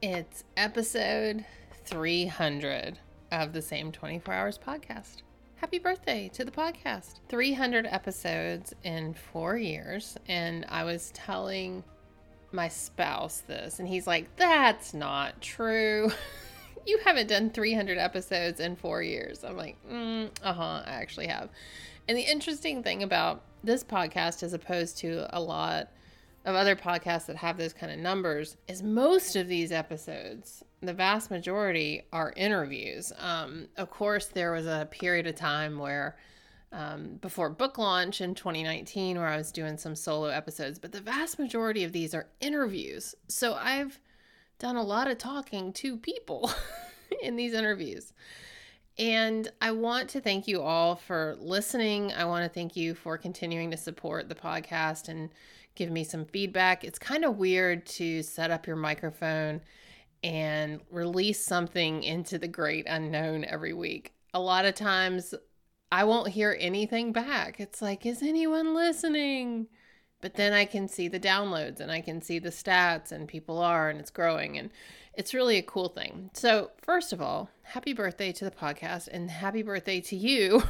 It's episode 300 of the Same 24 Hours podcast. Happy birthday to the podcast. 300 episodes in four years. And I was telling my spouse this, and he's like, That's not true. you haven't done 300 episodes in four years. I'm like, mm, Uh huh, I actually have. And the interesting thing about this podcast, as opposed to a lot of other podcasts that have those kind of numbers is most of these episodes the vast majority are interviews. Um, of course there was a period of time where um, before book launch in 2019 where i was doing some solo episodes but the vast majority of these are interviews. So i've done a lot of talking to people in these interviews. And I want to thank you all for listening. I want to thank you for continuing to support the podcast and give me some feedback. It's kind of weird to set up your microphone and release something into the great unknown every week. A lot of times I won't hear anything back. It's like, is anyone listening? But then I can see the downloads and I can see the stats and people are and it's growing and it's really a cool thing. So, first of all, happy birthday to the podcast and happy birthday to you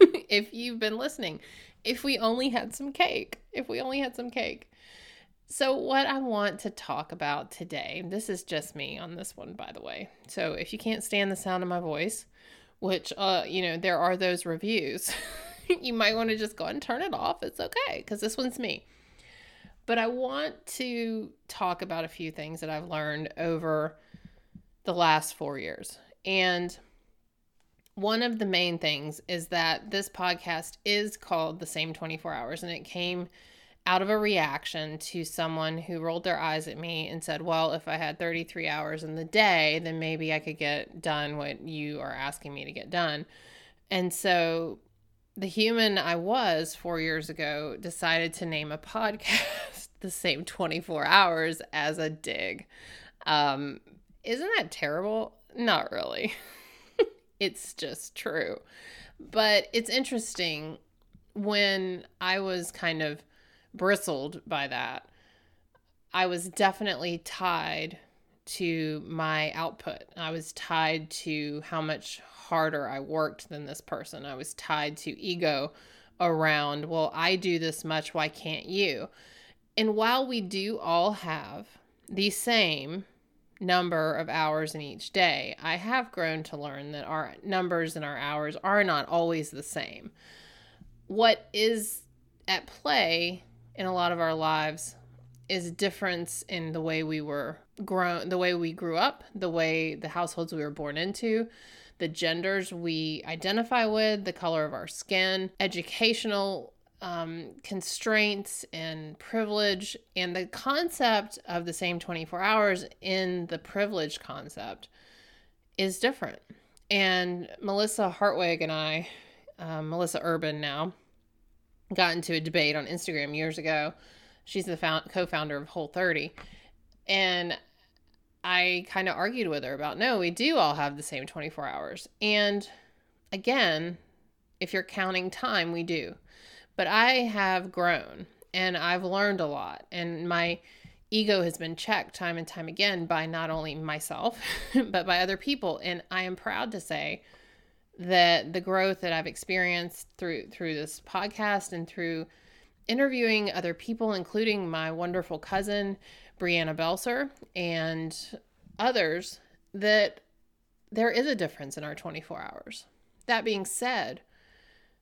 if you've been listening. If we only had some cake, if we only had some cake. So, what I want to talk about today, this is just me on this one, by the way. So, if you can't stand the sound of my voice, which, uh, you know, there are those reviews, you might want to just go and turn it off. It's okay because this one's me. But I want to talk about a few things that I've learned over the last four years. And one of the main things is that this podcast is called The Same 24 Hours, and it came out of a reaction to someone who rolled their eyes at me and said, Well, if I had 33 hours in the day, then maybe I could get done what you are asking me to get done. And so the human I was four years ago decided to name a podcast the same 24 hours as a dig. Um, isn't that terrible? Not really. it's just true. But it's interesting when I was kind of bristled by that. I was definitely tied to my output. I was tied to how much harder I worked than this person. I was tied to ego around, well, I do this much, why can't you? And while we do all have the same number of hours in each day, I have grown to learn that our numbers and our hours are not always the same. What is at play in a lot of our lives is difference in the way we were grown, the way we grew up, the way the households we were born into, the genders we identify with, the color of our skin, educational um, constraints and privilege, and the concept of the same 24 hours in the privilege concept is different. And Melissa Hartwig and I, um, Melissa Urban now, got into a debate on Instagram years ago. She's the found, co-founder of Whole 30. And I kind of argued with her about no, we do all have the same 24 hours. And again, if you're counting time, we do. But I have grown and I've learned a lot. And my ego has been checked time and time again by not only myself, but by other people. And I am proud to say that the growth that I've experienced through through this podcast and through interviewing other people, including my wonderful cousin Brianna Belser and others, that there is a difference in our 24 hours. That being said,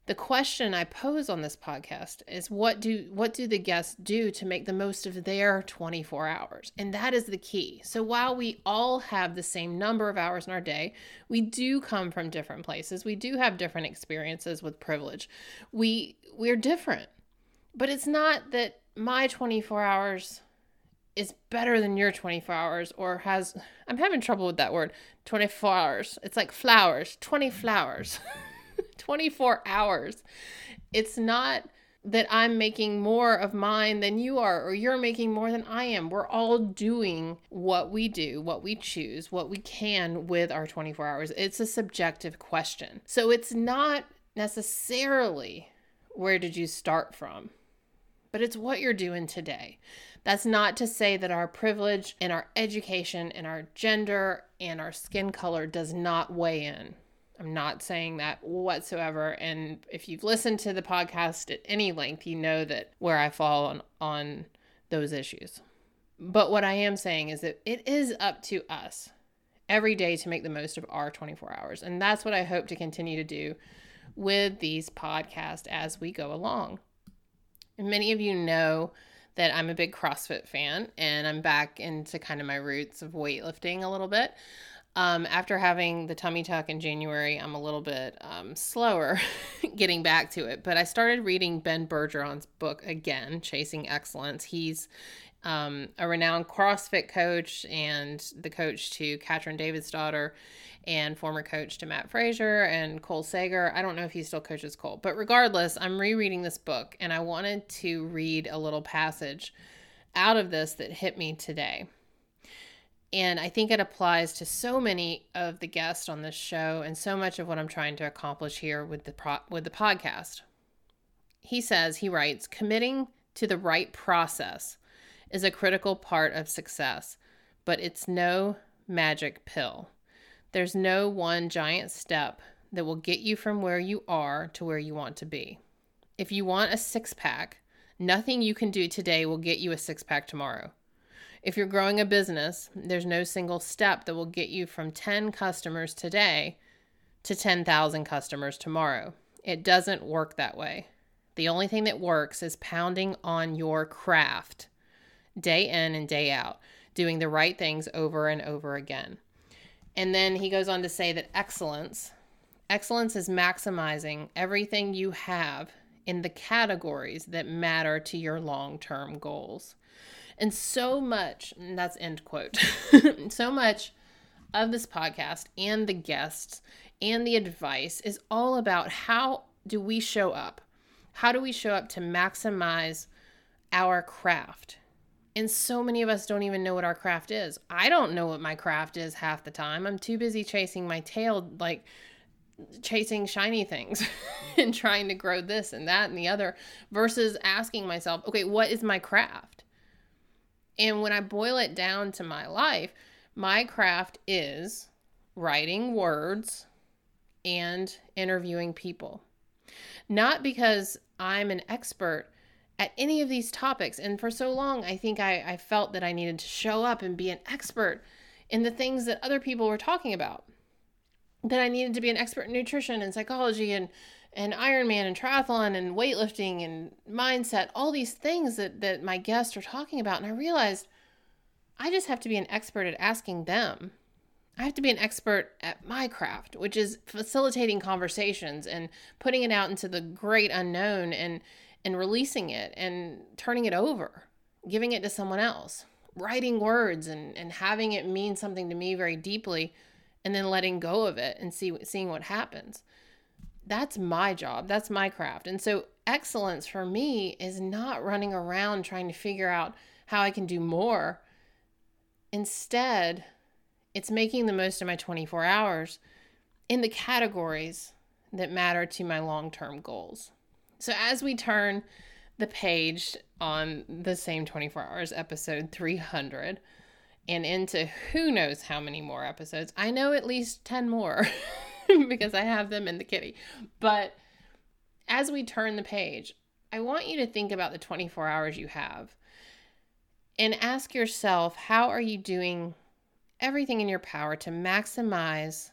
the question I pose on this podcast is what do what do the guests do to make the most of their 24 hours? And that is the key. So while we all have the same number of hours in our day, we do come from different places. We do have different experiences with privilege. We we're different. But it's not that my 24 hours is better than your 24 hours or has I'm having trouble with that word 24 hours. It's like flowers, 20 flowers. 24 hours. It's not that I'm making more of mine than you are, or you're making more than I am. We're all doing what we do, what we choose, what we can with our 24 hours. It's a subjective question. So it's not necessarily where did you start from, but it's what you're doing today. That's not to say that our privilege and our education and our gender and our skin color does not weigh in. I'm not saying that whatsoever. And if you've listened to the podcast at any length, you know that where I fall on, on those issues. But what I am saying is that it is up to us every day to make the most of our 24 hours. And that's what I hope to continue to do with these podcasts as we go along. And many of you know that I'm a big CrossFit fan and I'm back into kind of my roots of weightlifting a little bit. Um, after having the tummy tuck in January, I'm a little bit um, slower getting back to it. But I started reading Ben Bergeron's book again, Chasing Excellence. He's um, a renowned CrossFit coach and the coach to Katrin Davidsdottir and former coach to Matt Fraser and Cole Sager. I don't know if he still coaches Cole, but regardless, I'm rereading this book and I wanted to read a little passage out of this that hit me today. And I think it applies to so many of the guests on this show and so much of what I'm trying to accomplish here with the pro- with the podcast. He says, he writes, committing to the right process is a critical part of success, but it's no magic pill. There's no one giant step that will get you from where you are to where you want to be. If you want a six pack, nothing you can do today will get you a six pack tomorrow. If you're growing a business, there's no single step that will get you from 10 customers today to 10,000 customers tomorrow. It doesn't work that way. The only thing that works is pounding on your craft day in and day out, doing the right things over and over again. And then he goes on to say that excellence, excellence is maximizing everything you have in the categories that matter to your long-term goals. And so much, and that's end quote. so much of this podcast and the guests and the advice is all about how do we show up? How do we show up to maximize our craft? And so many of us don't even know what our craft is. I don't know what my craft is half the time. I'm too busy chasing my tail, like chasing shiny things and trying to grow this and that and the other, versus asking myself, okay, what is my craft? And when I boil it down to my life, my craft is writing words and interviewing people. Not because I'm an expert at any of these topics. And for so long, I think I, I felt that I needed to show up and be an expert in the things that other people were talking about. That I needed to be an expert in nutrition and psychology and and Ironman and triathlon and weightlifting and mindset, all these things that, that my guests are talking about. And I realized I just have to be an expert at asking them. I have to be an expert at my craft, which is facilitating conversations and putting it out into the great unknown and and releasing it and turning it over, giving it to someone else, writing words and, and having it mean something to me very deeply, and then letting go of it and see seeing what happens. That's my job. That's my craft. And so excellence for me is not running around trying to figure out how I can do more. Instead, it's making the most of my 24 hours in the categories that matter to my long term goals. So as we turn the page on the same 24 hours episode 300 and into who knows how many more episodes. I know at least 10 more because I have them in the kitty. But as we turn the page, I want you to think about the 24 hours you have and ask yourself how are you doing everything in your power to maximize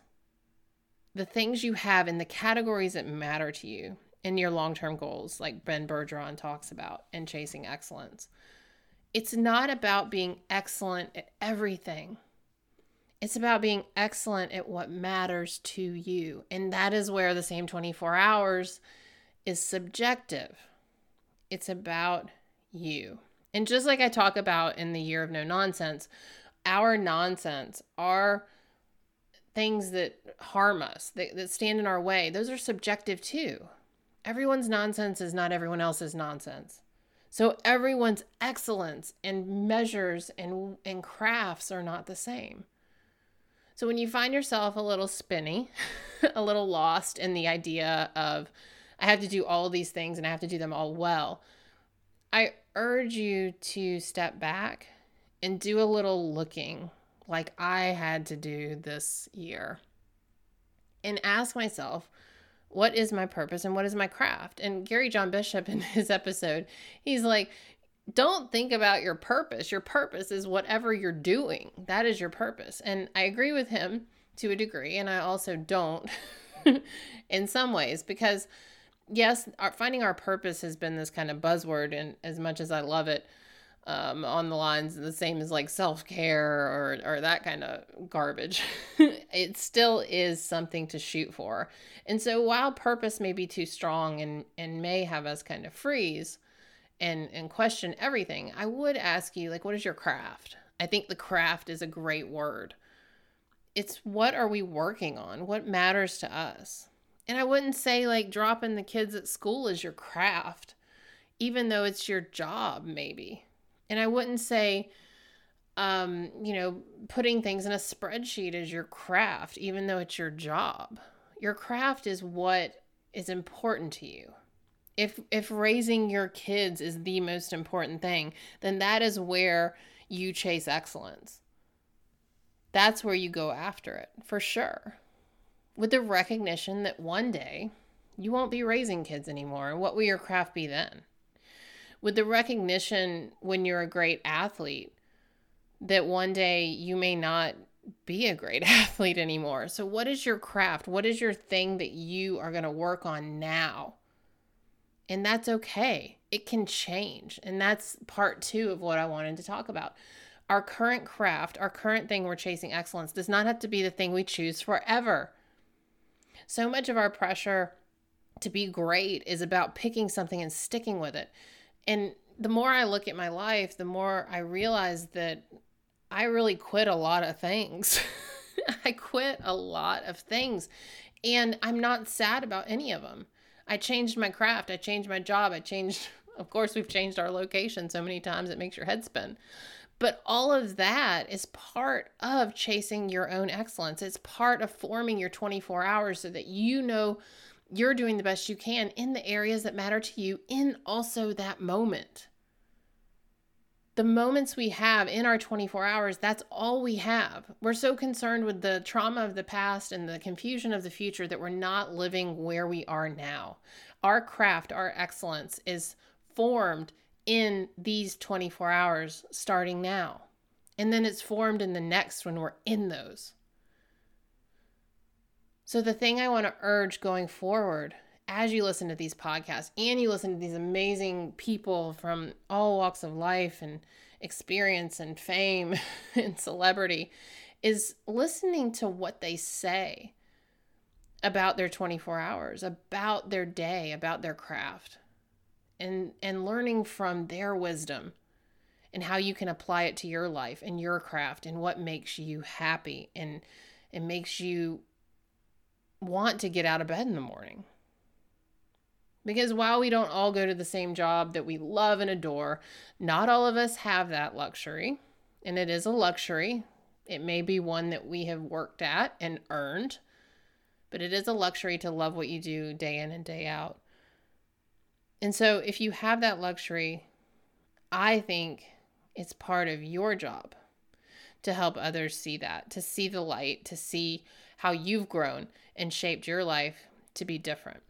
the things you have in the categories that matter to you in your long term goals, like Ben Bergeron talks about, and chasing excellence. It's not about being excellent at everything. It's about being excellent at what matters to you. And that is where the same 24 hours is subjective. It's about you. And just like I talk about in the year of no nonsense, our nonsense, our things that harm us, that, that stand in our way, those are subjective too everyone's nonsense is not everyone else's nonsense. So everyone's excellence and measures and, and crafts are not the same. So when you find yourself a little spinny, a little lost in the idea of I have to do all these things and I have to do them all well, I urge you to step back and do a little looking like I had to do this year and ask myself, what is my purpose and what is my craft? And Gary John Bishop in his episode, he's like, don't think about your purpose. Your purpose is whatever you're doing. That is your purpose. And I agree with him to a degree, and I also don't in some ways because yes, our, finding our purpose has been this kind of buzzword, and as much as I love it, um, on the lines the same as like self care or or that kind of garbage, it still is something to shoot for. And so while purpose may be too strong and and may have us kind of freeze and and question everything, I would ask you like, what is your craft? I think the craft is a great word. It's what are we working on? What matters to us? And I wouldn't say like dropping the kids at school is your craft, even though it's your job, maybe. And I wouldn't say, um, you know, putting things in a spreadsheet is your craft, even though it's your job. Your craft is what is important to you. If if raising your kids is the most important thing, then that is where you chase excellence. That's where you go after it, for sure with the recognition that one day you won't be raising kids anymore. And what will your craft be then? With the recognition when you're a great athlete that one day you may not be a great athlete anymore. So, what is your craft? What is your thing that you are going to work on now? And that's okay. It can change. And that's part two of what I wanted to talk about. Our current craft, our current thing we're chasing excellence, does not have to be the thing we choose forever. So much of our pressure to be great is about picking something and sticking with it. And the more I look at my life, the more I realize that I really quit a lot of things. I quit a lot of things. And I'm not sad about any of them. I changed my craft. I changed my job. I changed, of course, we've changed our location so many times it makes your head spin. But all of that is part of chasing your own excellence. It's part of forming your 24 hours so that you know you're doing the best you can in the areas that matter to you in also that moment. The moments we have in our 24 hours, that's all we have. We're so concerned with the trauma of the past and the confusion of the future that we're not living where we are now. Our craft, our excellence is formed in these 24 hours starting now. And then it's formed in the next when we're in those. So, the thing I want to urge going forward as you listen to these podcasts and you listen to these amazing people from all walks of life and experience and fame and celebrity is listening to what they say about their 24 hours, about their day, about their craft and and learning from their wisdom and how you can apply it to your life and your craft and what makes you happy and it makes you want to get out of bed in the morning. Because while we don't all go to the same job that we love and adore, not all of us have that luxury. And it is a luxury. It may be one that we have worked at and earned, but it is a luxury to love what you do day in and day out. And so, if you have that luxury, I think it's part of your job to help others see that, to see the light, to see how you've grown and shaped your life to be different.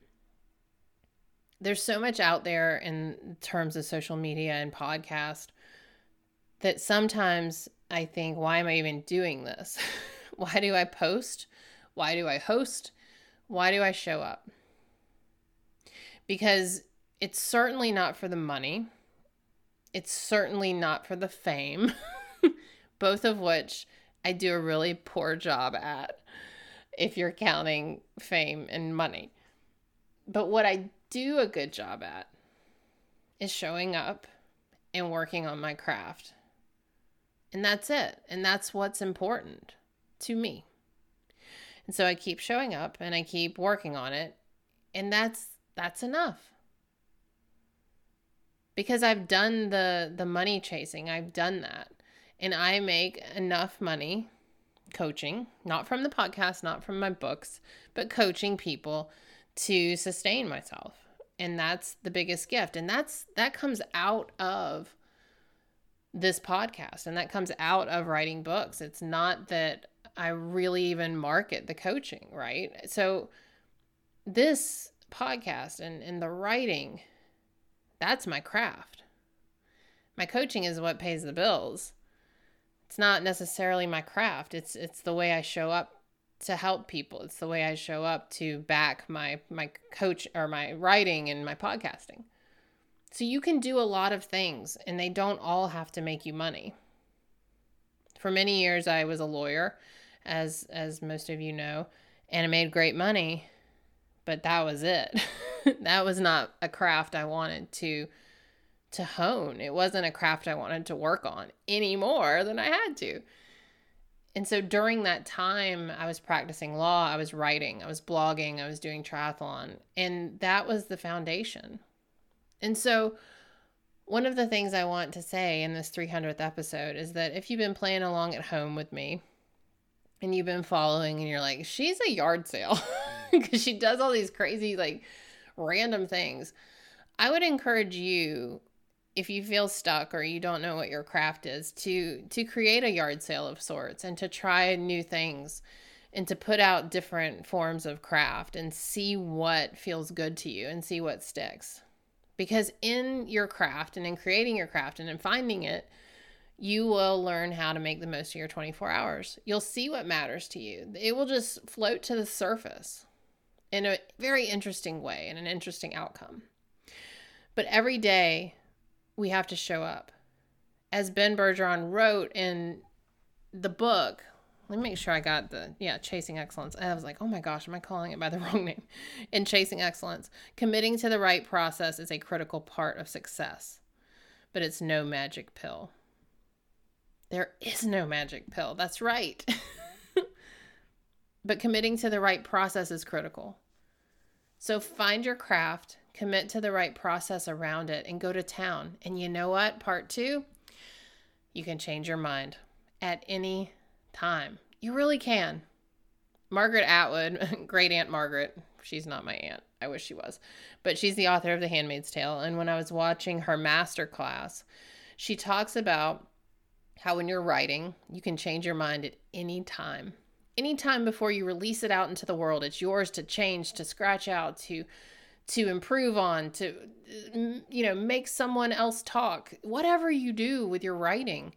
There's so much out there in terms of social media and podcast that sometimes I think, why am I even doing this? why do I post? Why do I host? Why do I show up? Because it's certainly not for the money. It's certainly not for the fame, both of which I do a really poor job at if you're counting fame and money. But what I do a good job at is showing up and working on my craft. And that's it. And that's what's important to me. And so I keep showing up and I keep working on it. And that's that's enough because I've done the the money chasing. I've done that. And I make enough money coaching, not from the podcast, not from my books, but coaching people to sustain myself. And that's the biggest gift. And that's that comes out of this podcast and that comes out of writing books. It's not that I really even market the coaching, right? So this podcast and, and the writing, that's my craft. My coaching is what pays the bills. It's not necessarily my craft. It's it's the way I show up to help people. It's the way I show up to back my my coach or my writing and my podcasting. So you can do a lot of things and they don't all have to make you money. For many years I was a lawyer as as most of you know, and I made great money, but that was it. that was not a craft I wanted to to hone. It wasn't a craft I wanted to work on any more than I had to. And so during that time, I was practicing law, I was writing, I was blogging, I was doing triathlon, and that was the foundation. And so, one of the things I want to say in this 300th episode is that if you've been playing along at home with me and you've been following and you're like, she's a yard sale because she does all these crazy, like random things, I would encourage you if you feel stuck or you don't know what your craft is to to create a yard sale of sorts and to try new things and to put out different forms of craft and see what feels good to you and see what sticks. Because in your craft and in creating your craft and in finding it you will learn how to make the most of your 24 hours. You'll see what matters to you. It will just float to the surface in a very interesting way and an interesting outcome. But every day we have to show up. As Ben Bergeron wrote in the book, let me make sure I got the, yeah, Chasing Excellence. I was like, oh my gosh, am I calling it by the wrong name? In Chasing Excellence, committing to the right process is a critical part of success, but it's no magic pill. There is no magic pill. That's right. but committing to the right process is critical. So find your craft, commit to the right process around it, and go to town. And you know what? Part two, you can change your mind at any time. You really can. Margaret Atwood, great Aunt Margaret, she's not my aunt. I wish she was. But she's the author of The Handmaid's Tale. And when I was watching her master class, she talks about how when you're writing, you can change your mind at any time. Anytime before you release it out into the world, it's yours to change, to scratch out, to to improve on, to, you know, make someone else talk. Whatever you do with your writing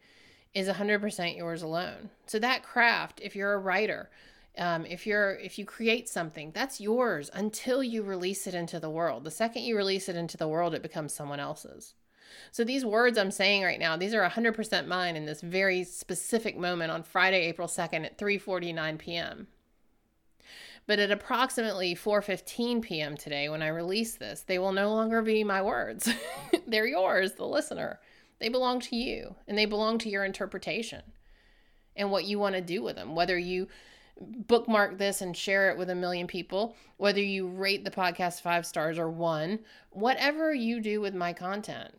is 100% yours alone. So that craft, if you're a writer, um, if you're if you create something that's yours until you release it into the world the second you release it into the world it becomes someone else's so these words i'm saying right now these are 100% mine in this very specific moment on friday april 2nd at 3.49 p.m but at approximately 4:15 p.m. today when I release this, they will no longer be my words. They're yours, the listener. They belong to you and they belong to your interpretation and what you want to do with them. Whether you bookmark this and share it with a million people, whether you rate the podcast 5 stars or 1, whatever you do with my content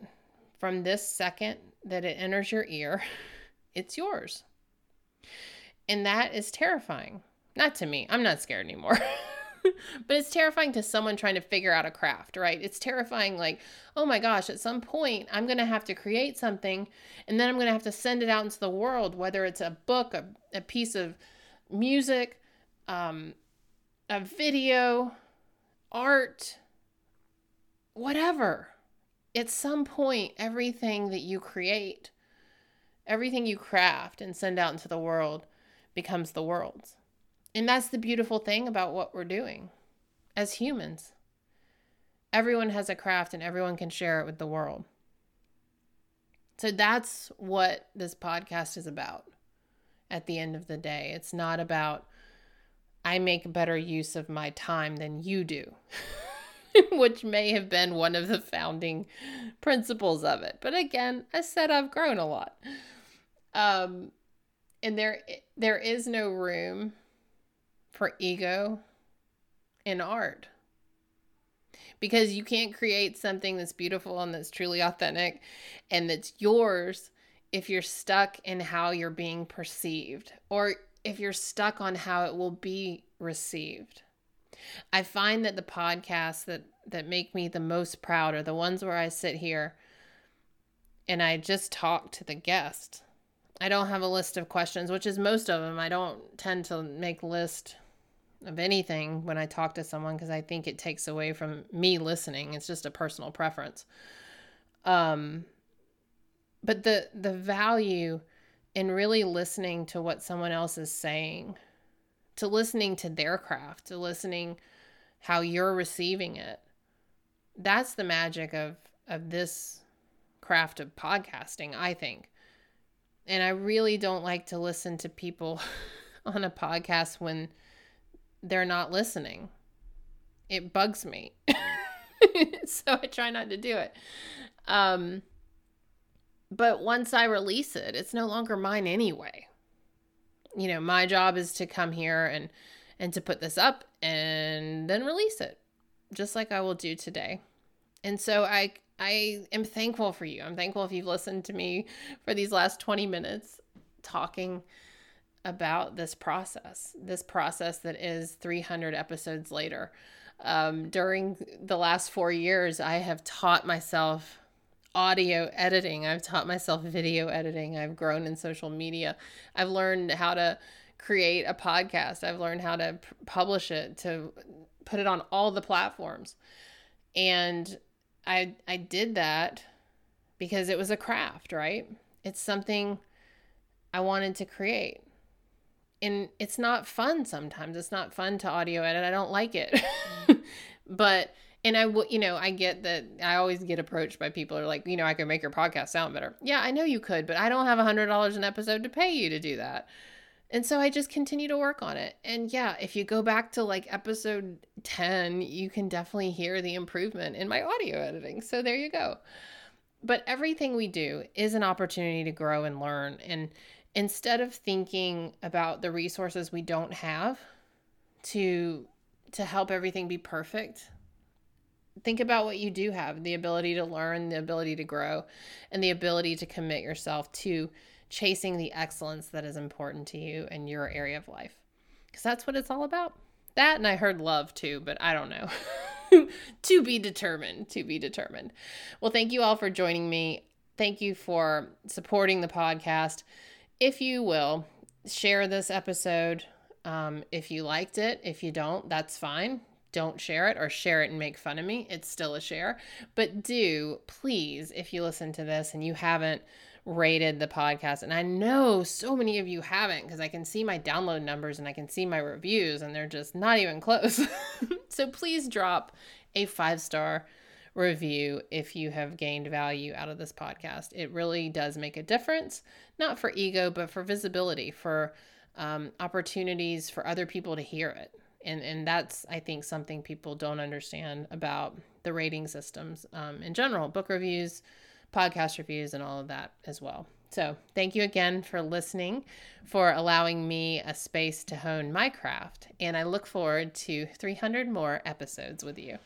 from this second that it enters your ear, it's yours. And that is terrifying not to me. I'm not scared anymore. but it's terrifying to someone trying to figure out a craft, right? It's terrifying, like, oh my gosh, at some point I'm going to have to create something and then I'm going to have to send it out into the world, whether it's a book, a, a piece of music, um, a video, art, whatever. At some point, everything that you create, everything you craft and send out into the world becomes the world's. And that's the beautiful thing about what we're doing as humans. Everyone has a craft and everyone can share it with the world. So that's what this podcast is about at the end of the day. It's not about, I make better use of my time than you do, which may have been one of the founding principles of it. But again, I said I've grown a lot. Um, and there, there is no room for ego in art. Because you can't create something that's beautiful and that's truly authentic and that's yours if you're stuck in how you're being perceived or if you're stuck on how it will be received. I find that the podcasts that that make me the most proud are the ones where I sit here and I just talk to the guest. I don't have a list of questions, which is most of them. I don't tend to make list of anything when I talk to someone because I think it takes away from me listening. It's just a personal preference. Um but the the value in really listening to what someone else is saying, to listening to their craft, to listening how you're receiving it. That's the magic of of this craft of podcasting, I think. And I really don't like to listen to people on a podcast when they're not listening. It bugs me. so I try not to do it. Um, but once I release it, it's no longer mine anyway. You know, my job is to come here and and to put this up and then release it, just like I will do today. And so I I am thankful for you. I'm thankful if you've listened to me for these last 20 minutes talking about this process, this process that is 300 episodes later. Um, during the last four years, I have taught myself audio editing, I've taught myself video editing, I've grown in social media, I've learned how to create a podcast, I've learned how to p- publish it, to put it on all the platforms. And I I did that because it was a craft, right? It's something I wanted to create. And it's not fun sometimes. It's not fun to audio edit. I don't like it. Mm-hmm. but and I will, you know, I get that I always get approached by people who are like, you know, I can make your podcast sound better. Yeah, I know you could, but I don't have a hundred dollars an episode to pay you to do that. And so I just continue to work on it. And yeah, if you go back to like episode 10, you can definitely hear the improvement in my audio editing. So there you go. But everything we do is an opportunity to grow and learn. And instead of thinking about the resources we don't have to to help everything be perfect, think about what you do have, the ability to learn, the ability to grow, and the ability to commit yourself to chasing the excellence that is important to you in your area of life. Because that's what it's all about. That, and I heard love too, but I don't know. to be determined, to be determined. Well, thank you all for joining me. Thank you for supporting the podcast. If you will, share this episode. Um, if you liked it, if you don't, that's fine. Don't share it or share it and make fun of me. It's still a share. But do, please, if you listen to this and you haven't rated the podcast. And I know so many of you haven't because I can see my download numbers and I can see my reviews and they're just not even close. so please drop a five star review if you have gained value out of this podcast. It really does make a difference, not for ego, but for visibility, for um, opportunities for other people to hear it. And, and that's, I think, something people don't understand about the rating systems um, in general, book reviews podcast reviews, and all of that as well. So, thank you again for listening, for allowing me a space to hone my craft, and I look forward to 300 more episodes with you.